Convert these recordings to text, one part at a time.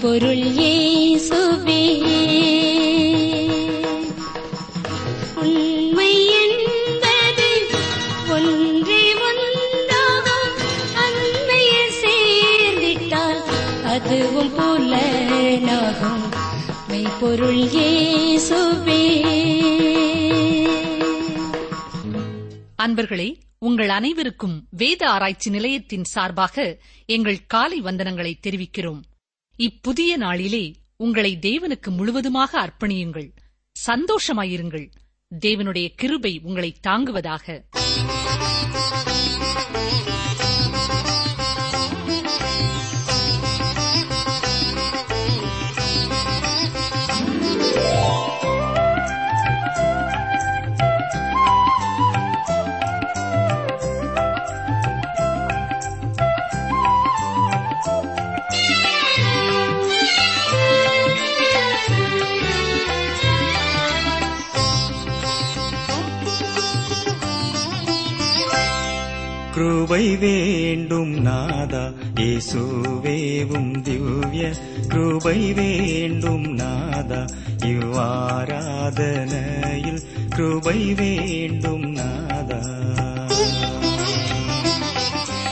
பொருள் இயேசுவே உண்மை என்பது ஒன்றே அன்மையில் சேர்ந்திட்டால் அதுவும் புலனாகும். மெய்ப்பொருள் அன்பர்களே உங்கள் அனைவருக்கும் வேத ஆராய்ச்சி நிலையத்தின் சார்பாக எங்கள் காலை வந்தனங்களை தெரிவிக்கிறோம். இப்புதிய நாளிலே உங்களை தேவனுக்கு முழுவதுமாக அர்ப்பணியுங்கள். சந்தோஷமாயிருங்கள். தேவனுடைய கிருபை உங்களை தாங்குவதாக. கிருபை வேண்டும் நாதா. இயேசுவேவும் திவ்ய கிருபை வேண்டும் நாதா. இவ்வாராதனையில் கிருபை வேண்டும் நாதா.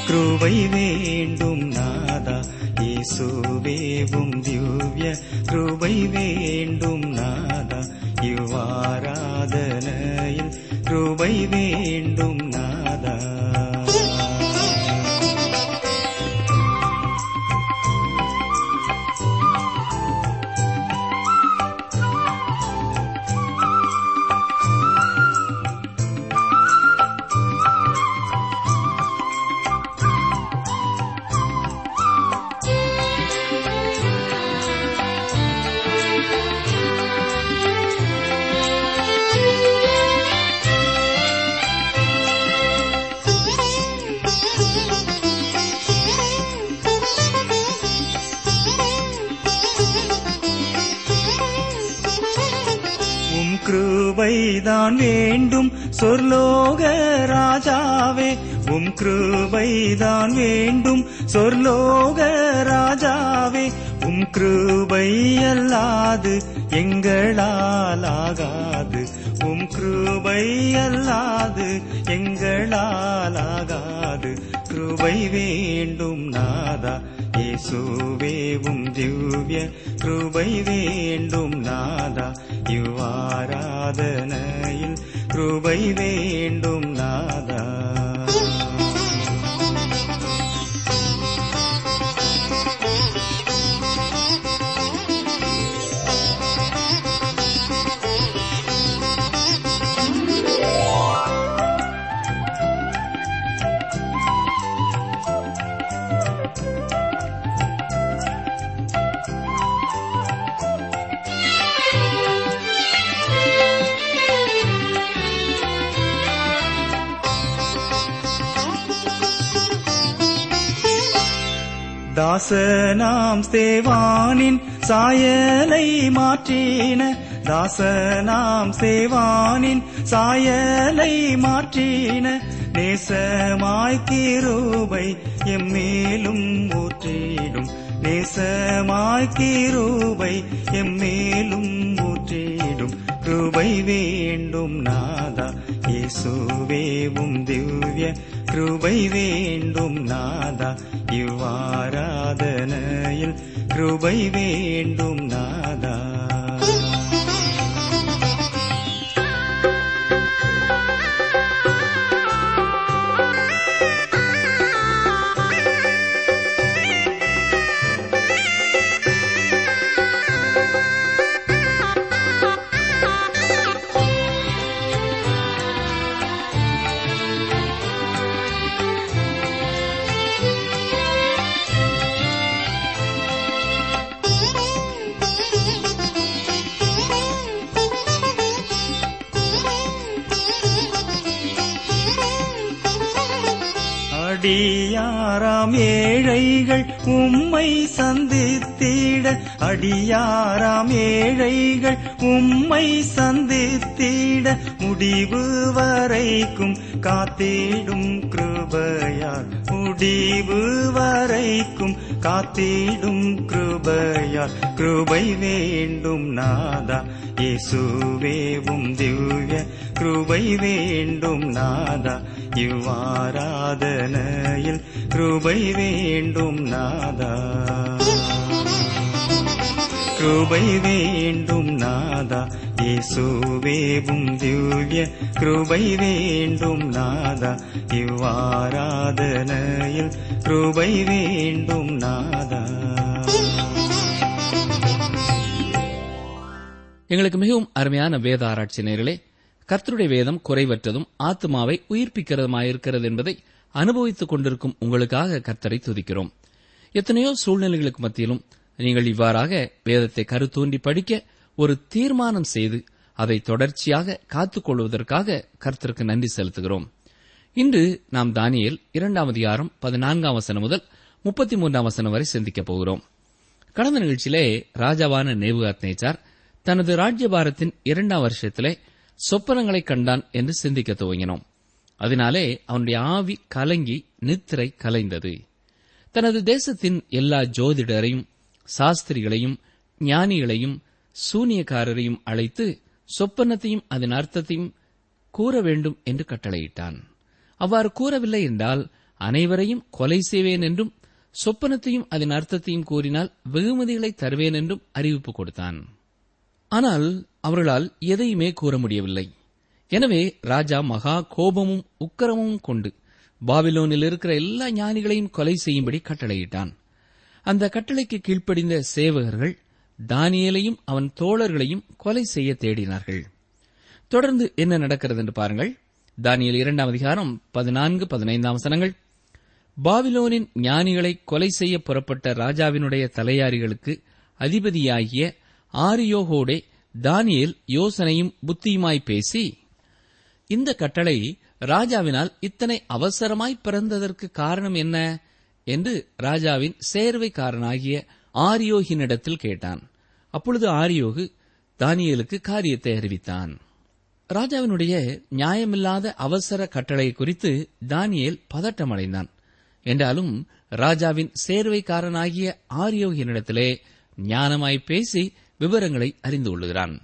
கிருபை வேண்டும் நாதா. இயேசுவேவும் திவ்ய கிருபை வேண்டும் நாதா. இவ்வாராதனையில் கிருபை வேண்டும் நான் வேண்டும் சொர்லோக ராஜாவே உம் கிருபை தான் வேண்டும் சொர்லோக ராஜாவே உம் கிருபை அல்லாது எங்களால் ஆகாது. உம் கிருபை அல்லாது எங்களால் ஆகாது. கிருபை வேண்டும் நாதா இயேசுவேவும் திவ்ய கிருபை வேண்டும் நாதா. இவ்வாராதனையில் கிருபை வேண்டும் நாதா. தாசனாம் சேவானின் சாயலை மாற்றின. தாசனாம் சேவானின் சாயலை மாற்றின. நேசமாய் கீரூபை எம்மேலும் ஊற்றிடும். நேசமாய் கீரூபை எம்மேலும் ஊற்றிடும். கிருபை வேண்டும் நாதா. இயேசுவேவும் திவ்ய கிருபை வேண்டும் நாதா. இவ்வாராதனையில் கிருபை வேண்டும் நாதா. அடியாராம் ஏழைகள் உம்மை சந்தித்திட முடிவு வரைக்கும் காத்திடும் கிருபையார் முடிவு வரைக்கும் காத்திடும் கிருபையார் கிருபை வேண்டும் நாதா இயேசுவேவும் திவ்ய கிருபை வேண்டும் நாதா இவ்வாராதனையில் கிருபை வேண்டும் நாதா. கிருபை வேண்டும் நாதா. இயேசுவேவும் திவ்ய கிருபை வேண்டும் நாதா. இவ்வாராதனையில் கிருபை வேண்டும் நாதா. எங்களுக்கு மிகவும் அருமையான வேத ஆராய்ச்சி நேர்களே கர்த்தருடைய வேதம் குறைவற்றதும் ஆத்மாவை உயிர்ப்பிக்கிறதுமாயிருக்கிறது என்பதை அனுபவித்துக் கொண்டிருக்கும் உங்களுக்காக கர்த்தரை துதிக்கிறோம். எத்தனையோ சூழ்நிலைகளுக்கு மத்தியிலும் நீங்கள் இவ்வாறாக வேதத்தை கருத்தூண்டி படிக்க ஒரு தீர்மானம் செய்து அதை தொடர்ச்சியாக காத்துக்கொள்வதற்காக கர்த்தருக்கு நன்றி செலுத்துகிறோம். இன்று நாம் தானியல் இரண்டாம் அதிகாரம் பதினான்காம் வசனம் முதல் முப்பத்தி மூன்றாம் வசனம் வரை சிந்திக்கப் போகிறோம். கடந்த நிகழ்ச்சியிலே ராஜாவான நேபுகாத் நேச்சார் தனது ராஜ்யபாரத்தின் இரண்டாம் வருஷத்திலே சொப்பனங்களை கண்டான் என்று சிந்திக்க துவங்கினோம். அதனாலே அவனுடைய ஆவி கலங்கி நித்திரை கலைந்தது. தனது தேசத்தின் எல்லா ஜோதிடரையும் சாஸ்திரிகளையும் ஞானிகளையும் சூனியக்காரரையும் அழைத்து சொப்பனத்தையும் அதன் அர்த்தத்தையும் கூற வேண்டும் என்று கட்டளையிட்டான். அவ்வாறு கூறவில்லை என்றால் அனைவரையும் கொலை செய்வேன் என்றும் சொப்பனத்தையும் அதன் அர்த்தத்தையும் கூறினால் வெகுமதிகளை தருவேன் என்றும் அறிவிப்பு கொடுத்தான். ஆனால் அவர்களால் எதையுமே கூற முடியவில்லை. எனவே ராஜா மகா கோபமும் உக்கரமும் கொண்டு பாபிலோனில் இருக்கிற எல்லா ஞானிகளையும் கொலை செய்யும்படி கட்டளையிட்டான். அந்த கட்டளைக்கு கீழ்ப்படிந்த சேவகர்கள் தானியலையும் அவன் தோழர்களையும் கொலை செய்ய தேடினார்கள். தொடர்ந்து என்ன நடக்கிறது என்று பாருங்கள். தானியல் இரண்டாம் அதிகாரம் பதினான்கு பதினைந்தாம் வசனங்கள். பாபிலோனின் ஞானிகளை கொலை செய்ய புறப்பட்ட ராஜாவினுடைய தலையாரிகளுக்கு அதிபதியாகிய ஆரியோகோடே தானியேல் யோசனையும் புத்தியுமாய் பேசி இந்த கட்டளை ராஜாவினால் இத்தனை அவசரமாய் பிறந்ததற்கு காரணம் என்ன? என்று ராஜாவின் சேர்வைக்காரனாகிய ஆரியோகினிடத்தில் கேட்டான். அப்பொழுது ஆரியோகு தானியேலுக்கு காரியத்தை அறிவித்தான். ராஜாவினுடைய நியாயமில்லாத அவசர கட்டளை குறித்து தானியேல் பதட்டமடைந்தான். என்றாலும் ராஜாவின் சேர்வைக்காரனாகிய ஆரியோகினிடத்திலே ஞானமாய் பேசி விவரங்களை அறிந்து கொள்கிறான்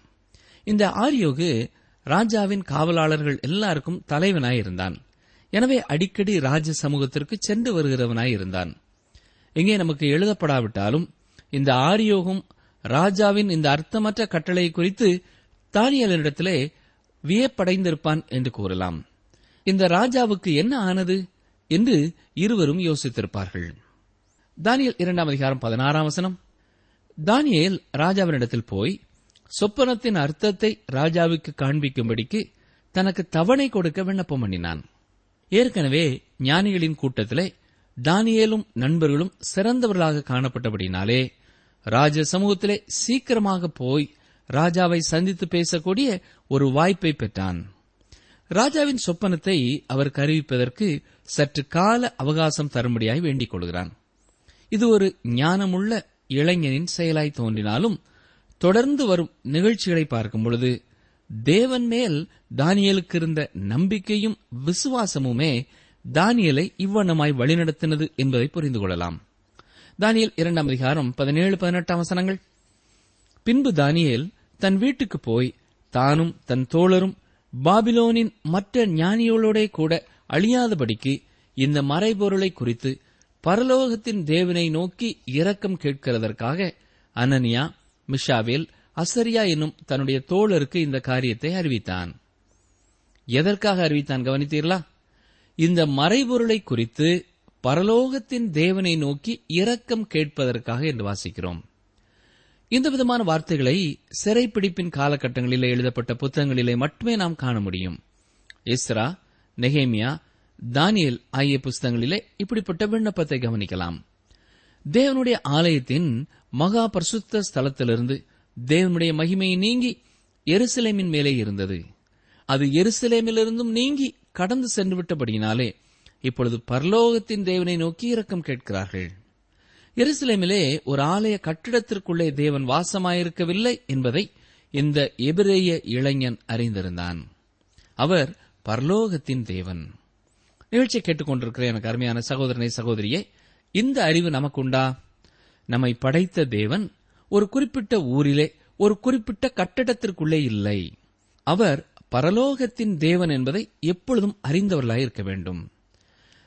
இந்த ஆரியோகு ராஜாவின் காவலாளர்கள் எல்லாருக்கும் தலைவனாயிருந்தான். எனவே அடிக்கடி ராஜ சமூகத்திற்கு சென்று வருகிறவனாய் இருந்தான். இங்கே நமக்கு எழுதப்படாவிட்டாலும் இந்த ஆரியோகம் ராஜாவின் இந்த அர்த்தமற்ற கட்டளை குறித்து தானியலனிடத்திலே வியப்படைந்திருப்பான் என்று கூறலாம். இந்த ராஜாவுக்கு என்ன ஆனது என்று இருவரும் யோசித்திருப்பார்கள். தானியல் இரண்டாம் அதிகாரம் பதினாறாம் வசனம். தானியல் ராஜாவினிடத்தில் போய் சொப்பனத்தின் அர்த்தத்தை ராஜாவுக்கு காண்பிக்கும்படிக்கு தனக்கு தவணை கொடுக்க விண்ணப்பம் பண்ணினான். ஏற்கனவே ஞானிகளின் கூட்டத்திலே தானியேலும் நண்பர்களும் சிறந்தவர்களாக காணப்பட்டபடினாலே ராஜ சமூகத்திலே சீக்கிரமாக போய் ராஜாவை சந்தித்து பேசக்கூடிய ஒரு வாய்ப்பை பெற்றான். ராஜாவின் சொப்பனத்தை அவர் அறிவிப்பதற்கு சற்று கால அவகாசம் தரும்படியாய் வேண்டிக் கொள்கிறான். இது ஒரு ஞானமுள்ள இளைஞனின் செயலாய் தோன்றினாலும் தொடர்ந்து வரும் நிகழ்ச்சிகளை பார்க்கும் பொழுது தேவன் மேல் தானியலுக்கு இருந்த நம்பிக்கையும் விசுவாசமுமே தானியலை இவ்வண்ணமாய் வழிநடத்தினது என்பதை புரிந்து கொள்ளலாம். தானியல் இரண்டாம் அதிகாரம் பதினேழு பதினெட்டாம் வசனங்கள். பின்பு தானியேல் தன் வீட்டுக்கு போய் தானும் தன் தோழரும் பாபிலோனின் மற்ற ஞானியோளோட கூட அழியாதபடிக்கு இந்த மறைபொருளை குறித்து பரலோகத்தின் தேவனை நோக்கி இரக்கம் கேட்கிறதற்காக அனனியா மிஷாவேல் அசரியா என்னும் தன்னுடைய தோழருக்கு இந்த காரியத்தை அறிவித்தான். எதற்காக அறிவித்தான் கவனித்தீர்களா? இந்த மறைபொருளை குறித்து பரலோகத்தின் தேவனை நோக்கி இரக்கம் கேட்பதற்காக என்று வாசிக்கிறோம். இந்த விதமான வார்த்தைகளை சிறைப்பிடிப்பின் காலகட்டங்களிலே எழுதப்பட்ட புத்தகங்களிலே மட்டுமே நாம் காண முடியும். இஸ்ரா நெஹேமியா தானியல் ஆகிய புஸ்தகங்களிலே இப்படிப்பட்ட விண்ணப்பத்தை கவனிக்கலாம். தேவனுடைய ஆலயத்தின் மகா பரிசுத்த ஸ்தலத்திலிருந்து தேவனுடைய மகிமை நீங்கி எருசலேமின் மேலே இருந்தது. அது எருசலேமிலிருந்தும் நீங்கி கடந்து சென்று விட்டபடியினாலே இப்பொழுது பரலோகத்தின் தேவனை நோக்கி இரக்கம் கேட்கிறார்கள். எருசலேமிலே ஒரு ஆலய கட்டிடத்திற்குள்ளே தேவன் வாசமாயிருக்கவில்லை என்பதை இந்த எபிரேய இளைஞன் அறிந்திருந்தான். அவர் பரலோகத்தின் தேவன். நிகழ்ச்சியை கேட்டுக்கொண்டிருக்கிற எனக்கு அருமையான சகோதரனை சகோதரியே இந்த அறிவு நமக்குண்டா? நம்மை படைத்த தேவன் ஒரு குறிப்பிட்ட ஊரிலே ஒரு குறிப்பிட்ட கட்டடத்திற்குள்ளே இல்லை. அவர் பரலோகத்தின் தேவன் என்பதை எப்பொழுதும் அறிந்தவர்களாக இருக்க வேண்டும்.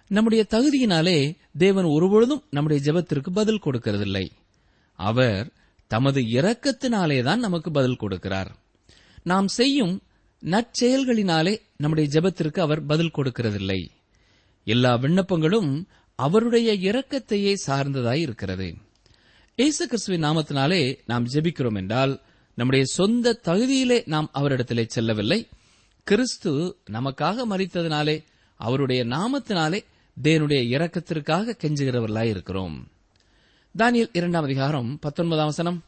நம்முடைய தகுதியினாலே தேவன் ஒருபொழுதும் நம்முடைய ஜெபத்திற்கு பதில் கொடுக்கிறதில்லை. அவர் தமது இரக்கத்தினாலேதான் நமக்கு பதில் கொடுக்கிறார். நாம் செய்யும் நற்செயல்களினாலே நம்முடைய ஜெபத்திற்கு அவர் பதில் கொடுக்கிறதில்லை. எல்லா விண்ணப்பங்களும் அவருடைய இரக்கத்தையே சார்ந்ததாய் இருக்கிறது. இயேசு கிறிஸ்துவின் நாமத்தினாலே நாம் ஜெபிக்கிறோம் என்றால் நம்முடைய சொந்த தகுதியிலே நாம் அவரிடத்திலே செல்லவில்லை. கிறிஸ்து நமக்காக மறித்ததினாலே அவருடைய நாமத்தினாலே தேவனுடைய இரக்கத்திற்காக கெஞ்சுகிறவர்களாய் இருக்கிறோம். தானியல் இரண்டாம் அதிகாரம் பத்தொன்பதாம் வசனம்.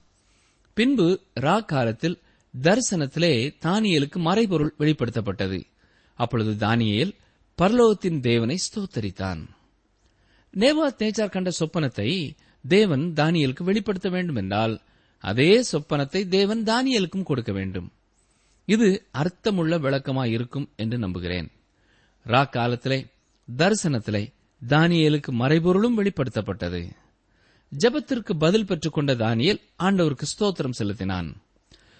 பின்பு ரா காலத்தில் தரிசனத்திலே தானியலுக்கு மறைபொருள் வெளிப்படுத்தப்பட்டது. அப்பொழுது தானியேல் பரலோகத்தின் தேவனை ஸ்தோத்தரித்தான். நேவாத் நேச்சார் கண்ட சொப்பனத்தை தேவன் தானியலுக்கு வெளிப்படுத்த வேண்டும் என்றால் அதே சொப்பனத்தை தேவன் தானியலுக்கும் கொடுக்க வேண்டும். இது அர்த்தமுள்ள விளக்கமாய் இருக்கும் என்று நம்புகிறேன். ரா காலத்திலே தரிசனத்திலே தானியலுக்கு மறைபொருளும் வெளிப்படுத்தப்பட்டது. ஜெபத்திற்கு பதில் பெற்றுக்கொண்ட தானியல் ஆண்டவருக்கு ஸ்தோத்திரம் செலுத்தினான்.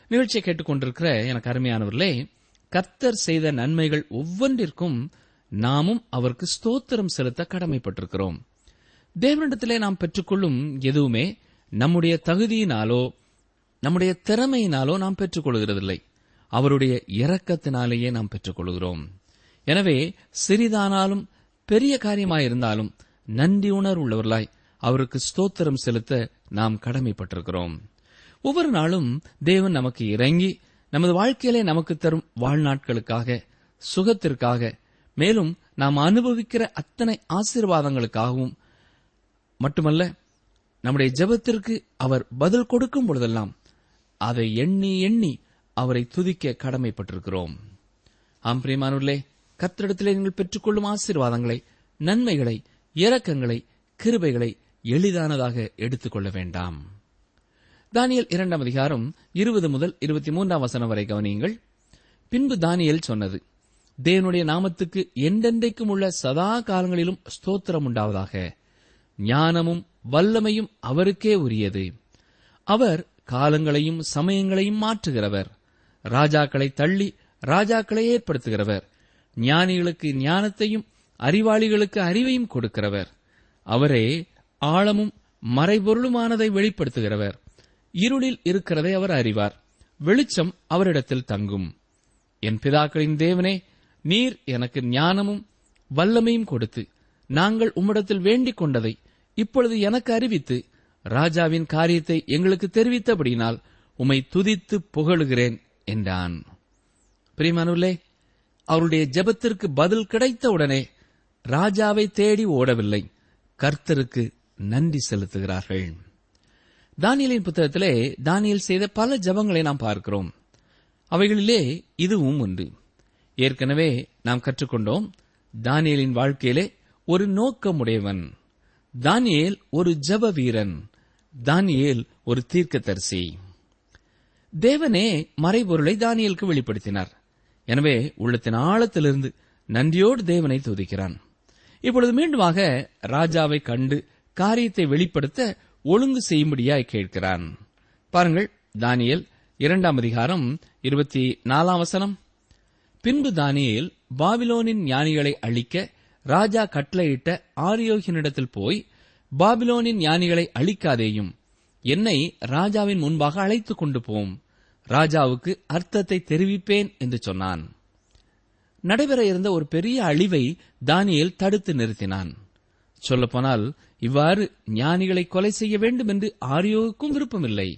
நிகழ்ச்சியை கேட்டுக்கொண்டிருக்கிற எனக்கு அருமையானவர்களே கர்த்தர் செய்த நன்மைகள் ஒவ்வொன்றிற்கும் நாமும் அவருக்கு ஸ்தோத்திரம் செலுத்த கடமைப்பட்டிருக்கிறோம். தேவனிடத்திலே நாம் பெற்றுக்கொள்ளும் எதுவுமே நம்முடைய தகுதியினாலோ நம்முடைய திறமையினாலோ நாம் பெற்றுக்கொள்கிறதில்லை. அவருடைய இரக்கத்தினாலேயே நாம் பெற்றுக்கொள்கிறோம். எனவே சிறிதானாலும் பெரிய காரியமாயிருந்தாலும் நன்றி உணர்வுள்ளவர்களாய் அவருக்கு ஸ்தோத்திரம் செலுத்த நாம் கடமைப்பட்டிருக்கிறோம். ஒவ்வொரு நாளும் தேவன் நமக்கு இறங்கி நமது வாழ்க்கையிலே நமக்கு தரும் வாழ்நாட்களுக்காக சுகத்திற்காக மேலும் நாம் அனுபவிக்கிற அத்தனை ஆசீர்வாதங்களுக்காகவும் மட்டுமல்ல நம்முடைய ஜெபத்திற்கு அவர் பதில் கொடுக்கும் பொழுதெல்லாம் அதை எண்ணி எண்ணி அவரை துதிக்க கடமைப்பட்டிருக்கிறோம். ஆம் பிரியமானவர்களே கத்திரிடத்திலே நீங்கள் பெற்றுக்கொள்ளும் ஆசீர்வாதங்களை நன்மைகளை இரக்கங்களை கிருபைகளை எளிதானதாக எடுத்துக்கொள்ள வேண்டாம். தானியல் இரண்டாம் அதிகாரம் இருபது முதல் இருபத்தி மூன்றாம் வசனம் வரை கவனியுங்கள். பின்பு தானியல் சொன்னது தேவனுடைய நாமத்துக்கு எந்தெந்தைக்கும் உள்ள சதா காலங்களிலும் ஸ்தோத்திரம் உண்டாவதாக. ஞானமும் வல்லமையும் அவருக்கே உரியது. அவர் காலங்களையும் சமயங்களையும் மாற்றுகிறவர். ராஜாக்களை தள்ளி ராஜாக்களை ஏற்படுத்துகிறவர். ஞானிகளுக்கு ஞானத்தையும் அறிவாளிகளுக்கு அறிவையும் கொடுக்கிறவர். அவரே ஆழமும் மறைபொருளுமானதை வெளிப்படுத்துகிறவர். இருளில் இருக்கிறதை அவர் அறிவார். வெளிச்சம் அவரிடத்தில் தங்கும். என் பிதாக்களின் தேவனே நீர் எனக்கு ஞானமும் வல்லமையும் கொடுத்து நாங்கள் உம்மிடத்தில் வேண்டிக் கொண்டதை இப்பொழுது எனக்கு அறிவித்து ராஜாவின் காரியத்தை எங்களுக்கு தெரிவித்தபடியினால் உம்மை துதித்து புகழுகிறேன் என்றான். பிரியமானுலே அவருடைய ஜெபத்திற்கு பதில் கிடைத்தவுடனே ராஜாவை தேடி ஓடவில்லை. கர்த்தருக்கு நன்றி செலுத்துகிறார்கள். தானியலின் புத்தகத்திலே தானியல் செய்த பல ஜெபங்களை நாம் பார்க்கிறோம். அவைகளிலே இதுவும் உண்டு ஏற்கனவே நாம் கற்றுக்கொண்டோம் தானியலின் வாழ்க்கையிலே ஒரு நோக்கமுடையவன். தானியேல் ஒரு ஜப வீரன் தானியேல் ஒரு தீர்க்கதரிசி. தேவனே மறைபொருளை தானியலுக்கு வெளிப்படுத்தினார். எனவே உள்ளத்தின் ஆழத்திலிருந்து நன்றியோடு தேவனை துதிக்கிறான். இப்பொழுது மீண்டுமாக ராஜாவை கண்டு காரியத்தை வெளிப்படுத்த ஒழுங்கு செய்யும்படியாய் கேட்கிறான். பாருங்கள் தானியல் இரண்டாம் அதிகாரம் இருபத்தி நாலாம் வசனம். பின்பு தானியேல் பாபிலோனின் ஞானிகளை அழிக்க ராஜா கட்டளையிட்ட ஆரியோகினிடத்தில் போய் பாபிலோனின் ஞானிகளை அழிக்காதேயும் என்னை ராஜாவின் முன்பாக அழைத்துக் கொண்டு போம். ராஜாவுக்கு அர்த்தத்தை தெரிவிப்பேன் என்று சொன்னான். நடைபெற இருந்த ஒரு பெரிய அழிவை தானியல் தடுத்து நிறுத்தினான். சொல்லப்போனால் இவ்வாறு ஞானிகளை கொலை செய்ய வேண்டும் என்று ஆரியோவுக்கும் விருப்பமில்லை.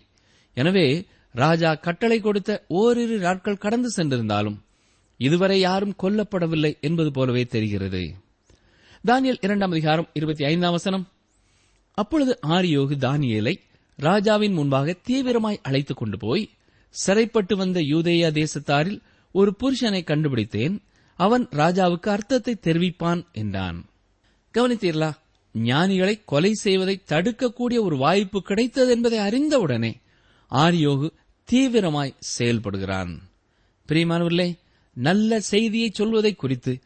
எனவே ராஜா கட்டளை கொடுத்த ஓரிரு நாட்கள் கடந்து சென்றிருந்தாலும் இதுவரை யாரும் கொல்லப்படவில்லை என்பது போலவே தெரிகிறது. தானியல் இரண்டாம் அதிகாரம் இருபத்தி ஐந்தாம் வசனம். அப்பொழுது ஆரியோகு தானியலை ராஜாவின் முன்பாக தீவிரமாய் அழைத்துக் கொண்டு போய் சிறைப்பட்டு வந்த யூதேயா தேசத்தாரில் ஒரு புருஷனை கண்டுபிடித்தேன் அவன் ராஜாவுக்கு அர்த்தத்தை தெரிவிப்பான் என்றான். கவனித்தீர்களா? ஞானிகளை கொலை செய்வதை தடுக்கக்கூடிய ஒரு வாய்ப்பு கிடைத்தது என்பதை அறிந்தவுடனே ஆரியோகு தீவிரமாய் செயல்படுகிறான். பிரியமானவர்களே நல்ல செய்தியை சொல்வதை குறித்து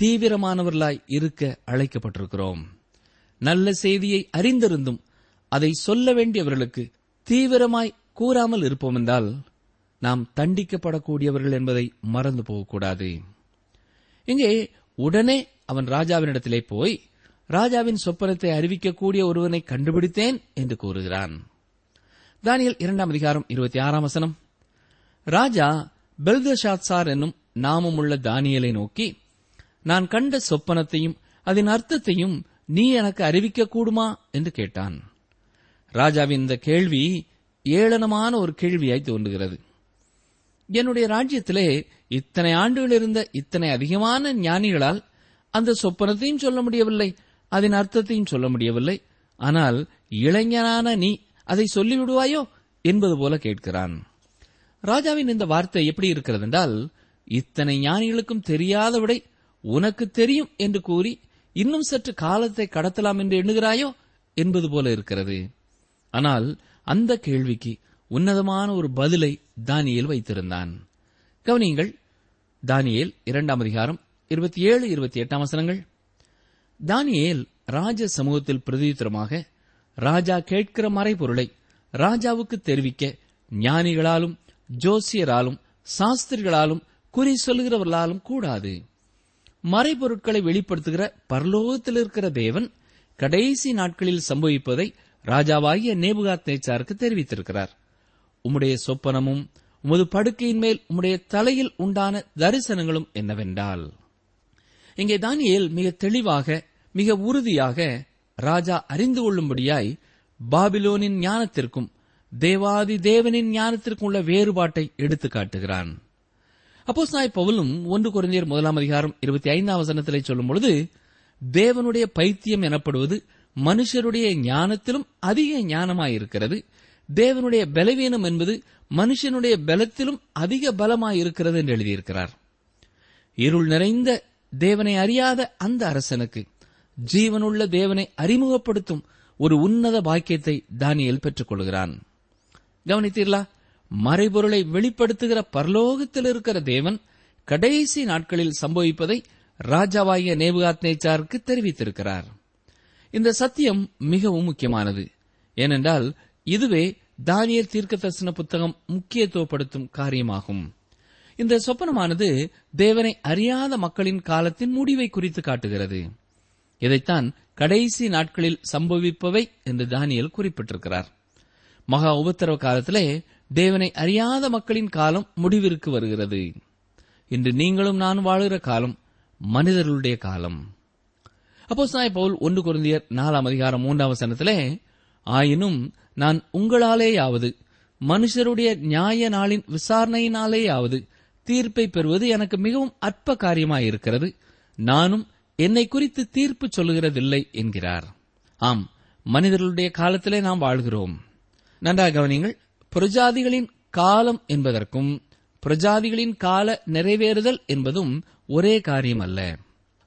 தீவிரமானவர்களாய் இருக்க அழைக்கப்பட்டிருக்கிறோம். நல்ல செய்தியை அறிந்திருந்தும் அதை சொல்ல வேண்டியவர்களுக்கு தீவிரமாய் கூறாமல் இருப்போம் என்றால் நாம் தண்டிக்கப்படக்கூடியவர்கள் என்பதை மறந்து போகக்கூடாது. இங்கே உடனே அவன் ராஜாவினிடத்திலே போய் ராஜாவின் சொப்பனத்தை அறிவிக்கக்கூடிய ஒருவனை கண்டுபிடித்தேன் என்று கூறுகிறான். தானியல் இரண்டாம் அதிகாரம் இருபத்தி ஆறாம் வசனம். ராஜா பெல்தஷாத்சார் என்னும் நாமமுள்ள தானியலை நோக்கி நான் கண்ட சொப்பனத்தையும் அதன் அர்த்தத்தையும் நீ எனக்கு அறிவிக்க கூடுமா என்று கேட்டான். ராஜாவின் இந்த கேள்வி ஏளனமான ஒரு கேள்வியாய் தோன்றுகிறது. என்னுடைய ராஜ்யத்திலே இத்தனை ஆண்டுகள் இருந்த இத்தனை அதிகமான ஞானிகளால் அந்த சொப்பனத்தையும் சொல்ல முடியவில்லை அதன் அர்த்தத்தையும் சொல்ல முடியவில்லை. ஆனால் இளைஞனான நீ அதை சொல்லிவிடுவாயோ என்பது போல கேட்கிறான். ராஜாவின் இந்த வார்த்தை எப்படி இருக்கிறது என்றால் இத்தனை ஞானிகளுக்கும் தெரியாத விடை உனக்கு தெரியும் என்று கூறி இன்னும் சற்று காலத்தை கடத்தலாம் என்று எண்ணுகிறாயோ என்பது போல இருக்கிறது. ஆனால் அந்த கேள்விக்கு உன்னதமான ஒரு பதிலை தானியல் வைத்திருந்தான். கவனியுங்கள் தானியேல் இரண்டாம் அதிகாரம் இருபத்தி ஏழு இருபத்தி எட்டாம் வசனங்கள். தானியேல் ராஜ சமூகத்தில் பிரதியுத்தரமாக ராஜா கேட்கிற மறைபொருளை ராஜாவுக்கு தெரிவிக்க ஞானிகளாலும் ஜோசியராலும் சாஸ்திரிகளாலும் குறி சொல்கிறவர்களாலும் கூடாது. மறைபொருட்களை வெளிப்படுத்துகிற பரலோகத்தில் இருக்கிற தேவன் கடைசி நாட்களில் சம்பவிப்பதை ராஜாவாகிய நேபுகாத் நேச்சாருக்கு தெரிவித்திருக்கிறார். உம்முடைய சொப்பனமும் உமது படுக்கையின் மேல் உம்முடைய தலையில் உண்டான தரிசனங்களும் என்னவென்றால் இங்கே தானியல் மிக தெளிவாக மிக உறுதியாக ராஜா அறிந்து கொள்ளும்படியாய் பாபிலோனின் ஞானத்திற்கும் தேவாதி தேவனின் ஞானத்திற்கும் உள்ள வேறுபாட்டை எடுத்து காட்டுகிறான் அப்போஸ் நாய் பவுலும் ஒன்று குறைந்தர் முதலாம் அதிகாரம் இருபத்தி ஐந்தாம் வசனத்திலே சொல்லும் பொழுது தேவனுடைய பைத்தியம் எனப்படுவது மனுஷருடைய ஞானத்திலும் அதிக ஞானமாயிருக்கிறது. தேவனுடைய பலவீனம் என்பது மனுஷனுடைய பலத்திலும் அதிக பலமாயிருக்கிறது என்று எழுதியிருக்கிறார். இருள் நிறைந்த தேவனை அறியாத அந்த அரசனுக்கு ஜீவனுள்ள தேவனை அறிமுகப்படுத்தும் ஒரு உன்னத பாக்கியத்தை தானியல் பெற்றுக் கொள்கிறான் கவனித்தீர்களா? மறைபொருளை வெளிப்படுத்துகிற பரலோகத்தில் இருக்கிற தேவன் கடைசி நாட்களில் சம்பவிப்பதை ராஜாவாகிய நேபுகாத் நேச்சாருக்கு தெரிவித்திருக்கிறார். இந்த சத்தியம் மிகவும் முக்கியமானது. ஏனென்றால் இதுவே தானியல் தீர்க்க தரிசன புத்தகம் முக்கியத்துவப்படுத்தும் காரியமாகும். இந்த சொப்பனமானது தேவனை அறியாத மக்களின் காலத்தின் முடிவை குறித்து காட்டுகிறது. இதைத்தான் கடைசி நாட்களில் சம்பவிப்பவை என்று தானியல் குறிப்பிட்டிருக்கிறார். மகா உபத்திரவ காலத்திலே தேவனை அறியாத மக்களின் காலம் முடிவிற்கு வருகிறது. இன்று நீங்களும் நான் வாழுகிற காலம் மனிதர்களுடைய காலம். அப்போ சாய் பவுல் ஒன்று குருந்தியர் நாலாம் அதிகாரம் மூன்றாம் வசனத்திலே ஆயினும் நான் உங்களாலேயாவது மனுஷருடைய நியாய நாளின் விசாரணையினாலேயாவது தீர்ப்பை பெறுவது எனக்கு மிகவும் அற்ப காரியமாயிருக்கிறது. நானும் என்னை குறித்து தீர்ப்பு சொல்லுகிறதில்லை என்கிறார். ஆம் மனிதர்களுடைய காலத்திலே நாம் வாழ்கிறோம். நன்றாக கவனிங்கள் பிரஜாதிகளின் காலம் என்பதற்கும் பிரஜாதிகளின் கால நிறைவேறுதல் என்பதும் ஒரே காரியம் அல்ல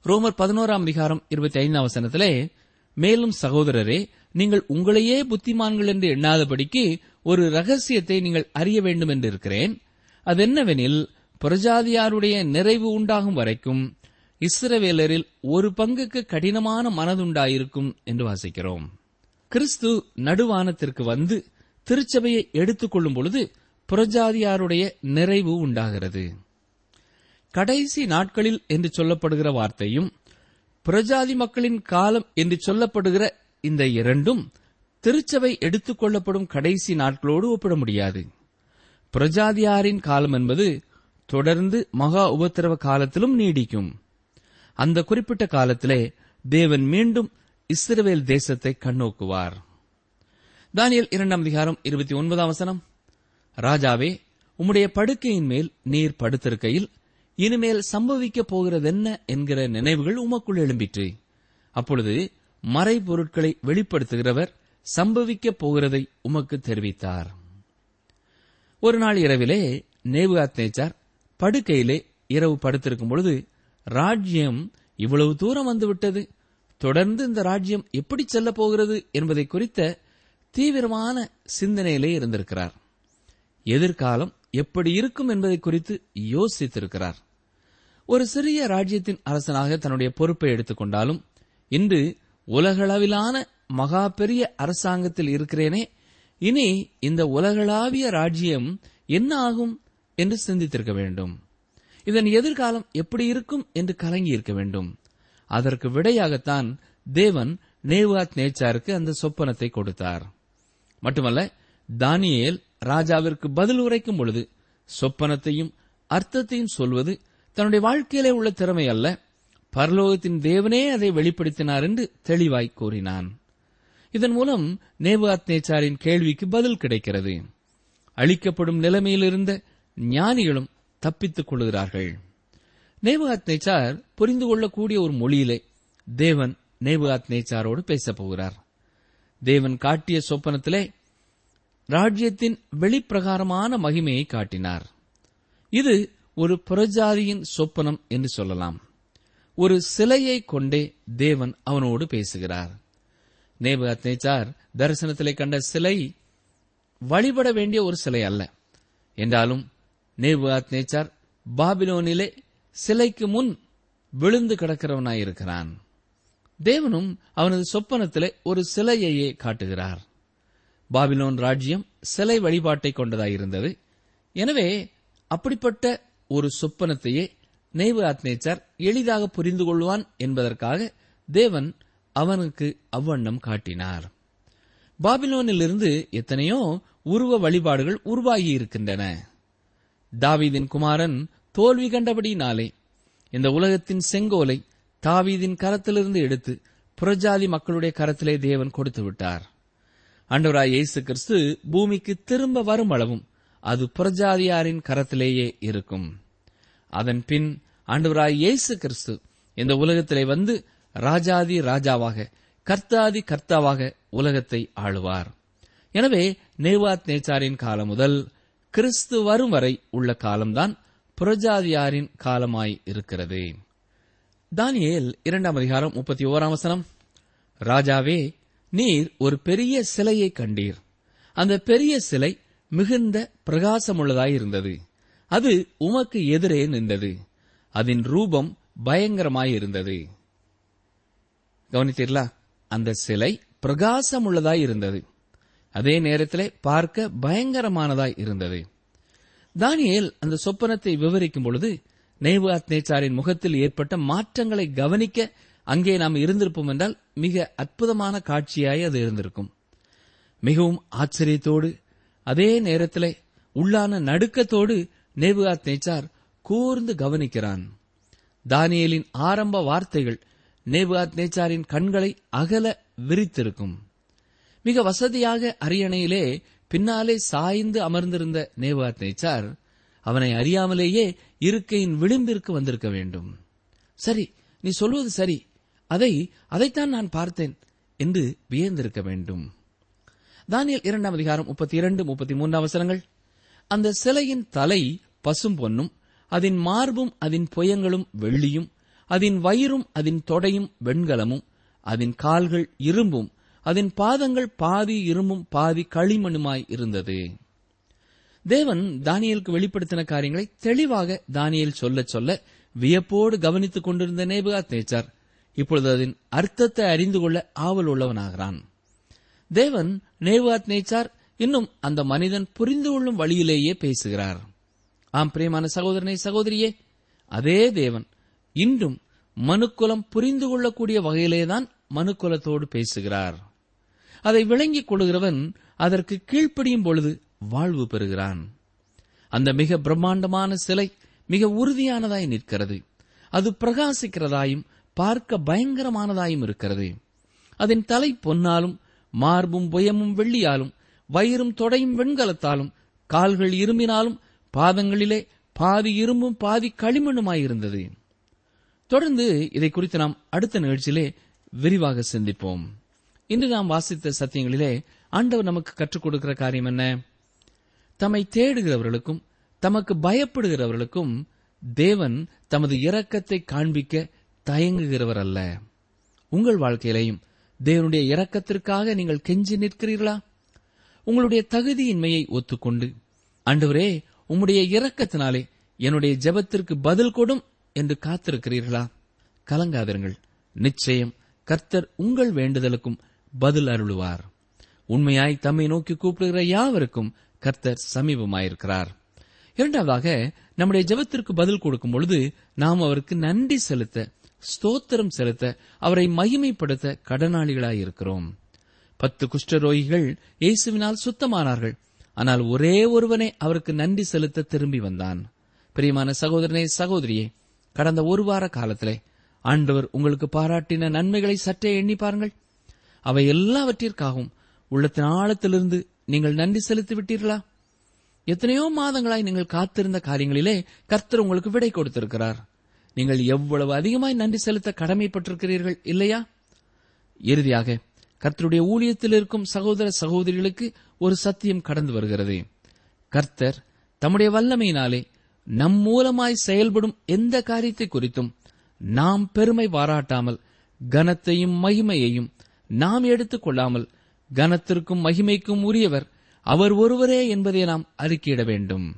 ரோமர் பதினோராம் அதிகாரம் இருபத்தி ஐந்தாம் வசனத்திலே மேலும் சகோதரரே நீங்கள் உங்களையே புத்திமான்கள் என்று எண்ணாதபடிக்கு ஒரு ரகசியத்தை நீங்கள் அறிய வேண்டும் என்று இருக்கிறேன். அதென்னவெனில் பிரஜாதியாருடைய நிறைவு உண்டாகும் வரைக்கும் இஸ்ரவேலரில் ஒரு பங்குக்கு கடினமான மனதுண்டாயிருக்கும் என்று வாசிக்கிறோம். கிறிஸ்து நடுவானத்திற்கு வந்து திருச்சபையை எடுத்துக்கொள்ளும் பொழுது புறஜாதியாருடைய நிறைவு உண்டாகிறது. கடைசி நாட்களில் என்று சொல்லப்படுகிற வார்த்தையும் புறஜாதி மக்களின் காலம் என்று சொல்லப்படுகிற இந்த இரண்டும் திருச்சபை எடுத்துக் கொள்ளப்படும் கடைசி நாட்களோடு ஒப்பிட முடியாது. புரஜாதியாரின் காலம் என்பது தொடர்ந்து மகா உபத்திரவ காலத்திலும் நீடிக்கும். அந்த குறிப்பிட்ட காலத்திலே தேவன் மீண்டும் இஸ்ரவேல் தேசத்தை கண்ணோக்குவார். தானியல் இரண்டாம் அதிகாரம் இருபத்தி ஒன்பதாம் வசனம். ராஜாவே உம்முடைய படுக்கையின் மேல் நீர் படுத்திருக்கையில் இனிமேல் சம்பவிக்கப் போகிறதென்ன என்கிற நினைவுகள் உமக்குள் எழும்பிற்று. அப்பொழுது மறைபொருட்களை வெளிப்படுத்துகிறவர் சம்பவிக்கப் போகிறதை உமக்கு தெரிவித்தார். ஒரு நாள் இரவிலே நேபுகாத்னேச்சார் படுக்கையிலே இரவு படுத்திருக்கும் பொழுது ராஜ்யம் இவ்வளவு தூரம் வந்துவிட்டது. தொடர்ந்து இந்த ராஜ்யம் எப்படி செல்லப் போகிறது என்பதை குறித்த தீவிரமான சிந்தனையிலே இருந்திருக்கிறார். எதிர்காலம் எப்படி இருக்கும் என்பதை குறித்து யோசித்திருக்கிறார். ஒரு சிறிய ராஜ்யத்தின் அரசனாக தன்னுடைய பொறுப்பை எடுத்துக்கொண்டாலும் இன்று உலகளவிலான மகா பெரிய அரசாங்கத்தில் இருக்கிறேனே இனி இந்த உலகளாவிய ராஜ்யம் என்ன ஆகும் என்று சிந்தித்திருக்க வேண்டும். இதன் எதிர்காலம் எப்படி இருக்கும் என்று கலங்கி இருக்க வேண்டும். அதற்கு விடையாகத்தான் தேவன் நேவாத் நேச்சாருக்கு அந்த சொப்பனத்தை கொடுத்தார். மட்டுமல்ல தானியேல் ராஜாவிற்கு பதில் உரைக்கும் பொழுது சொப்பனத்தையும் அர்த்தத்தையும் சொல்வது தன்னுடைய வாழ்க்கையிலே உள்ள திறமை அல்ல. பரலோகத்தின் தேவனே அதை வெளிப்படுத்தினார் என்று தெளிவாய் கூறினான். இதன் மூலம் நேவாத் நேச்சாரின் கேள்விக்கு பதில் கிடைக்கிறது. அளிக்கப்படும் நிலைமையிலிருந்த ஞானிகளும் தப்பித்துக் கொள்கிறார்கள் நேபுகாத் நேச்சார் புரிந்து கொள்ளக்கூடிய ஒரு மொழியிலே தேவன் நேபுகாத் நேச்சாரோடு பேசப் போகிறார். தேவன் காட்டிய சொப்பனத்திலே ராஜ்யத்தின் வெளிப்பிரகாரமான மகிமையை காட்டினார். இது ஒரு புறஜாதியின் சொப்பனம் என்று சொல்லலாம். ஒரு சிலையை கொண்டே தேவன் அவனோடு பேசுகிறார். நேபுகாத் நேச்சார் தரிசனத்திலே கண்ட சிலை வழிபட வேண்டிய ஒரு சிலை அல்ல. என்றாலும் நேபுகாத் நேச்சார் பாபிலோனிலே சிலைக்கு முன் விழுந்து கிடக்கிறவனாயிருக்கிறான். தேவனும் அவனது சொப்பனத்திலே ஒரு சிலையையே காட்டுகிறார். பாபிலோன் ராஜ்யம் சிலை வழிபாட்டை கொண்டதாயிருந்தது. எனவே அப்படிப்பட்ட ஒரு சொப்பனத்தையே நேபுகாத் நேச்சார் எளிதாக புரிந்து கொள்வான் என்பதற்காக தேவன் அவனுக்கு அவ்வண்ணம் காட்டினார். பாபிலோனிலிருந்து எத்தனையோ உருவ வழிபாடுகள் உருவாகி இருக்கின்றன தாவீதின் குமாரன் தோல்வி கண்டபடியினாலே இந்த உலகத்தின் செங்கோலை தாவீதின் கரத்திலிருந்து எடுத்து புறஜாதி மக்களுடைய கரத்திலே தேவன் கொடுத்து விட்டார். அண்டவராய் இயேசு கிறிஸ்து பூமிக்கு திரும்ப வரும் அளவும் அது புறஜாதியாரின் கரத்திலேயே இருக்கும். அதன் பின் ஆண்டவராய் இயேசு கிறிஸ்து இந்த உலகத்திலே வந்து ராஜாதி ராஜாவாக கர்த்தாதி கர்த்தாவாக உலகத்தை ஆளுவார். எனவே நேவாத் நேச்சாரின் காலம் முதல் கிறிஸ்து வரும் வரை உள்ள காலம்தான் புறஜாதியாரின் காலமாய் இருக்கிறது. தானியேல் இரண்டாம் அதிகாரம் முப்பத்தி ஓராம் வசனம். ராஜாவே நீர் ஒரு பெரிய சிலையை கண்டீர். அந்த பெரிய சிலை மிகுந்த பிரகாசமுள்ளதாயிருந்தது. அது உமக்கு எதிரே நின்றது. அதன் ரூபம் பயங்கரமாயிருந்தது. கவனித்தீர்களா? அந்த சிலை பிரகாசமுள்ளதாய் இருந்தது அதே நேரத்திலே பார்க்க பயங்கரமானதாய் இருந்தது தானியேல் அந்த சொப்பனத்தை விவரிக்கும் பொழுது நேவாத் நேச்சாரின் முகத்தில் ஏற்பட்ட மாற்றங்களை கவனிக்க அங்கே நாம் இருந்திருப்போம் என்றால் மிக அற்புதமான காட்சியாய் அது இருந்திருக்கும். மிகவும் ஆச்சரியத்தோடு அதே நேரத்தில் உள்ளான நடுக்கத்தோடு நேபுகாத் நேச்சார் கூர்ந்து கவனிக்கிறான். தானியலின் ஆரம்ப வார்த்தைகள் நேபுகாத் நேச்சாரின் கண்களை அகல விரித்திருக்கும். மிக வசதியாக அரியணையிலே பின்னாலே சாய்ந்து அமர்ந்திருந்த நேபுகாத் நேச்சார் அவனை அறியாமலேயே இருக்கையின் விளிம்பிற்கு வந்திருக்க வேண்டும். சரி நீ சொல்வது சரி. அதை அதைத்தான் நான் பார்த்தேன் என்று வியந்திருக்க வேண்டும். தானியல் இரண்டாம் அதிகாரம் முப்பத்தி இரண்டு முப்பத்தி மூன்றாம் அவசரங்கள். அந்த சிலையின் தலை பசும் பொன்னும் அதன் மார்பும் அதன் புயங்களும் வெள்ளியும் அதன் வயிறும் அதன் தொடையும் வெண்கலமும் அதன் கால்கள் இரும்பும் அதன் பாதங்கள் பாதி இரும்பும் பாதி களிமண்ணுமாய் இருந்தது. தேவன் தானியலுக்கு வெளிப்படுத்தின காரியங்களை தெளிவாக தானியல் சொல்ல சொல்ல வியப்போடு கவனித்துக் கொண்டிருந்த நேபுகாத் நேச்சார் இப்பொழுது அதன் அர்த்தத்தை அறிந்து கொள்ள ஆவல் உள்ளவனாகிறான். தேவன் நேபுகாத் நேச்சார் இன்னும் அந்த மனிதன் புரிந்து கொள்ளும் வழியிலேயே பேசுகிறார். ஆம் பிரியமான சகோதரனை சகோதரியே அதே தேவன் இன்றும் மனுக்குலம் புரிந்து கொள்ளக்கூடிய வகையிலேதான் மனுக்குலத்தோடு பேசுகிறார். அதை விளங்கிக் கொள்கிறவன் அதற்கு கீழ்ப்படியும் பொழுது வாழ்வு பெறுகிறான். அந்த மிக பிரம்மாண்டமான சிலை மிக உறுதியானதாய் நிற்கிறது. அது பிரகாசிக்கிறதாயும் பார்க்க பயங்கரமானதாயும் இருக்கிறது. அதன் தலை பொன்னாலும் மார்பும் புயமும் வெள்ளியாலும் வயிறும் தொடையும் வெண்கலத்தாலும் கால்கள் இரும்பினாலும் பாதங்களிலே பாதி இரும்பும் பாதி களிமண்ணுமாயிருந்தது தொடர்ந்து இதை குறித்து நாம் அடுத்த நிகழ்ச்சியிலே விரிவாக சிந்திப்போம். இன்று நாம் வாசித்த சத்தியங்களிலே ஆண்டவர் நமக்கு கற்றுக் கொடுக்கிற காரியம் என்ன? தம்மை தேடுகிறவர்களுக்கும் தமக்கு பயப்படுகிறவர்களுக்கும் தேவன் தமது இரக்கத்தை காண்பிக்க தயங்குகிறவர் அல்ல. உங்கள் வாழ்க்கையிலையும் தேவனுடைய இரக்கத்திற்காக நீங்கள் கெஞ்சி நிற்கிறீர்களா? உங்களுடைய தகுதியின்மையை ஒத்துக்கொண்டு அன்றுவரே உம்முடைய இரக்கத்தினாலே என்னுடைய ஜெபத்திற்கு பதில் கொடும் என்று காத்திருக்கிறீர்களா? கலங்காதிருங்கள். நிச்சயம் கர்த்தர் உங்கள் வேண்டுதலுக்கும் பதில் அருளுவார். உண்மையாய் தம்மை நோக்கி கூப்பிடுகிற யாவருக்கும் கர்த்தர் சமீபமாயிருக்கிறார். இரண்டாவதாக நம்முடைய ஜெபத்திற்கு பதில் கொடுக்கும் பொழுது நாம் அவருக்கு நன்றி செலுத்த ஸ்தோத்திரம் செலுத்த அவரை மகிமைப்படுத்த கடனாளிகளாய் இருக்கிறோம். பத்து குஷ்டரோகிகள் இயேசுவினால் சுத்தமானார்கள். ஆனால் ஒரே ஒருவனே அவருக்கு நன்றி செலுத்த திரும்பி வந்தான். பிரியமான சகோதரனே சகோதரியே கடந்த ஒரு வார காலத்திலே ஆண்டவர் உங்களுக்கு பாராட்டின நன்மைகளை சற்றே எண்ணி பாருங்கள். அவை எல்லாவற்றிற்காகவும் உள்ளத்தின் ஆழத்திலிருந்து நீங்கள் நன்றி செலுத்தி விட்டீர்களா எத்தனையோ மாதங்களாய் நீங்கள் காத்திருந்த காரியங்களிலே கர்த்தர் உங்களுக்கு விடை கொடுத்திருக்கிறார். நீங்கள் எவ்வளவு அதிகமாய் நன்றி செலுத்த கடமைப்பட்டிருக்கிறீர்கள் இல்லையா? இறுதியாக கர்த்தருடைய ஊழியத்தில் இருக்கும் சகோதர சகோதரிகளுக்கு ஒரு சத்தியம் கடந்து வருகிறது. கர்த்தர் தம்முடைய வல்லமையினாலே நம் மூலமாய் செயல்படும் எந்த காரியத்தை குறித்தும் நாம் பெருமை பாராட்டாமல் கனத்தையும் மகிமையையும் நாம் எடுத்துக் கொள்ளாமல் கனத்திற்கும் மகிமைக்கும் உரியவர் அவர் ஒருவரே என்பதை நாம் அறிக்கையிட வேண்டும்.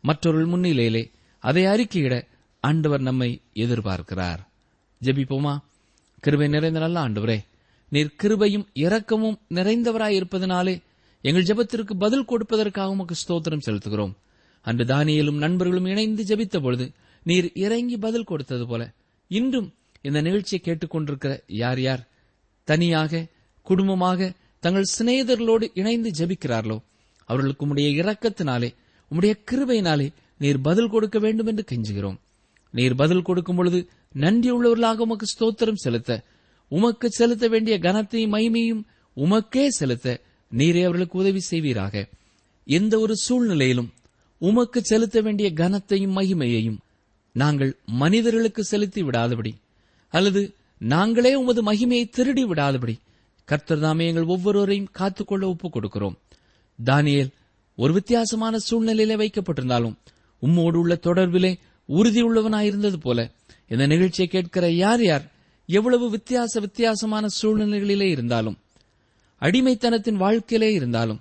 மற்றொரு முன்னிலையிலே அதை அறிக்கையிட ஆண்டவர் நம்மை எதிர்பார்க்கிறார். ஜெபிப்போமா? கிருபை நிறைந்த நல்ல ஆண்டவரே நீர் கிருபையும் இரக்கமும் நிறைந்தவராயிருப்பதனாலே எங்கள் ஜெபத்திற்கு பதில் கொடுப்பதற்காக உமக்கு ஸ்தோத்திரம் செலுத்துகிறோம். அன்று தானியலும் நண்பர்களும் இணைந்து ஜெபித்த பொழுது நீர் இறங்கி பதில் கொடுத்தது போல இன்றும் இந்த நிகழ்ச்சியை கேட்டுக்கொண்டிருக்கிற யார் யார்? தனியாக குடும்பமாக தங்கள் சிநேகிதர்களோடு இணைந்து ஜெபிக்கிறார்களோ? அவர்களுக்கு உம்முடைய இரக்கத்தினாலே உம்முடைய கிருபையினாலே நீர் பதில் கொடுக்க வேண்டும் என்று கெஞ்சுகிறோம். நீர் பதில் கொடுக்கும் பொழுது நன்றியுள்ளவர்களாக உமக்கு ஸ்தோத்திரம் செலுத்த உமக்கு செலுத்த வேண்டிய கனத்தையும் மகிமையும் உமக்கே செலுத்த நீரே அவர்களுக்கு உதவி செய்வீராக. எந்த ஒரு சூழ்நிலையிலும் உமக்கு செலுத்த வேண்டிய கனத்தையும் மகிமையையும் நாங்கள் மனிதர்களுக்கு செலுத்தி விடாதபடி அல்லது நாங்களே உமது மகிமையை திருடி விடாதபடி கர்த்தர் தாமே எங்கள் ஒவ்வொருவரையும் காத்துக்கொள்ள ஒப்புக் கொடுக்கிறோம் தானியல் ஒரு வித்தியாசமான சூழ்நிலையிலே வைக்கப்பட்டிருந்தாலும் உம்மோடு உள்ள தொடர்பிலே உறுதியுள்ளவனாயிருந்தது போல இந்த நிகழ்ச்சியை கேட்கிற யார் யார் எவ்வளவு வித்தியாச வித்தியாசமான சூழ்நிலைகளிலே இருந்தாலும் அடிமைத்தனத்தின் வாழ்க்கையிலே இருந்தாலும்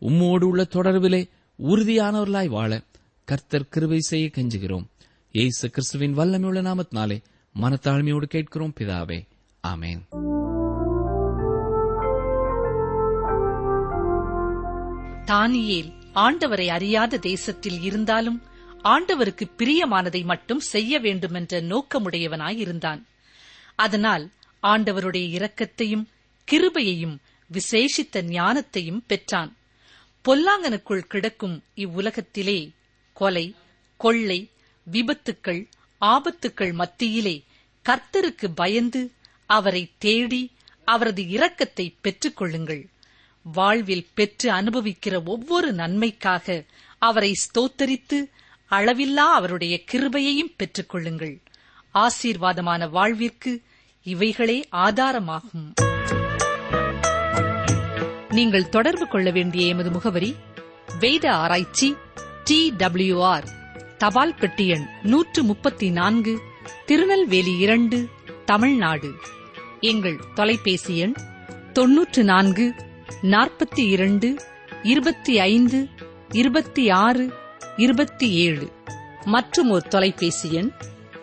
உம்மோடு உள்ள தொடர்பிலே உறுதியானவர்களாய் வாழ கர்த்தர் கிருபை செய்ய கெஞ்சுகிறோம். இயேசு கிறிஸ்துவின் வல்லமையுள்ள நாமத்தினாலே மனத்தாழ்மையோடு கேட்கிறோம் பிதாவே. ஆமேன். தானியேல் ஆண்டவரை அறியாத தேசத்தில் இருந்தாலும் ஆண்டவருக்கு பிரியமானதை மட்டும் செய்ய வேண்டுமென்ற நோக்கமுடையவனாயிருந்தான். அதனால் ஆண்டவருடைய இரக்கத்தையும் கிருபையையும் விசேஷித்த ஞானத்தையும் பெற்றான். பொல்லாங்கனுக்குள் கிடக்கும் இவ்வுலகத்திலே கொலை கொள்ளை விபத்துக்கள் ஆபத்துக்கள் மத்தியிலே கர்த்தருக்கு பயந்து அவரை தேடி அவரது இரக்கத்தை பெற்றுக் கொள்ளுங்கள் வாழ்வில் பெற்று அனுபவிக்கிற ஒவ்வொரு நன்மைக்காக அவரை ஸ்தோத்தரித்து அளவில்லா அவருடைய கிருபையையும் பெற்றுக் கொள்ளுங்கள் ஆசீர்வாதமான வாழ்விற்கு இவைகளே ஆதாரமாகும். நீங்கள் தொடர்பு கொள்ள வேண்டிய எமது முகவரி வேத ஆராய்ச்சி டி டபிள்யூ ஆர் தபால் பெட்டி எண் நூற்று முப்பத்தி நான்கு திருநெல்வேலி இரண்டு தமிழ்நாடு. எங்கள் தொலைபேசி எண் தொன்னூற்று நான்கு நாற்பத்தி இரண்டு இருபத்தி ஐந்து இருபத்தி ஆறு இருபத்தி ஏழு. மற்றும் ஒரு தொலைபேசி எண்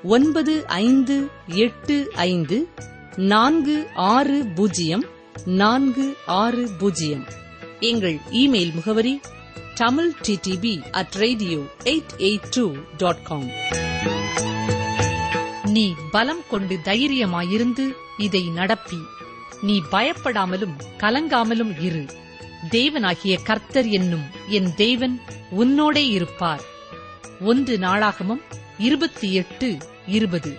ஒன்பது ஐந்து எட்டு ஐந்து நான்கு ஆறு பூஜ்ஜியம் நான்கு ஆறு பூஜ்ஜியம். எங்கள் இமெயில் முகவரி Tamil DTP at radio eight eight two dot com நீ பலம் கொண்டு தைரியமாயிருந்து இதை நடப்பி. நீ பயப்படாமலும் கலங்காமலும் இரு. தேவனாகிய கர்த்தர் என்னும் என் தேவன் உன்னோடே இருப்பார். ஒன்று நாளாகமம் இருபத்தி எட்டு இருபது.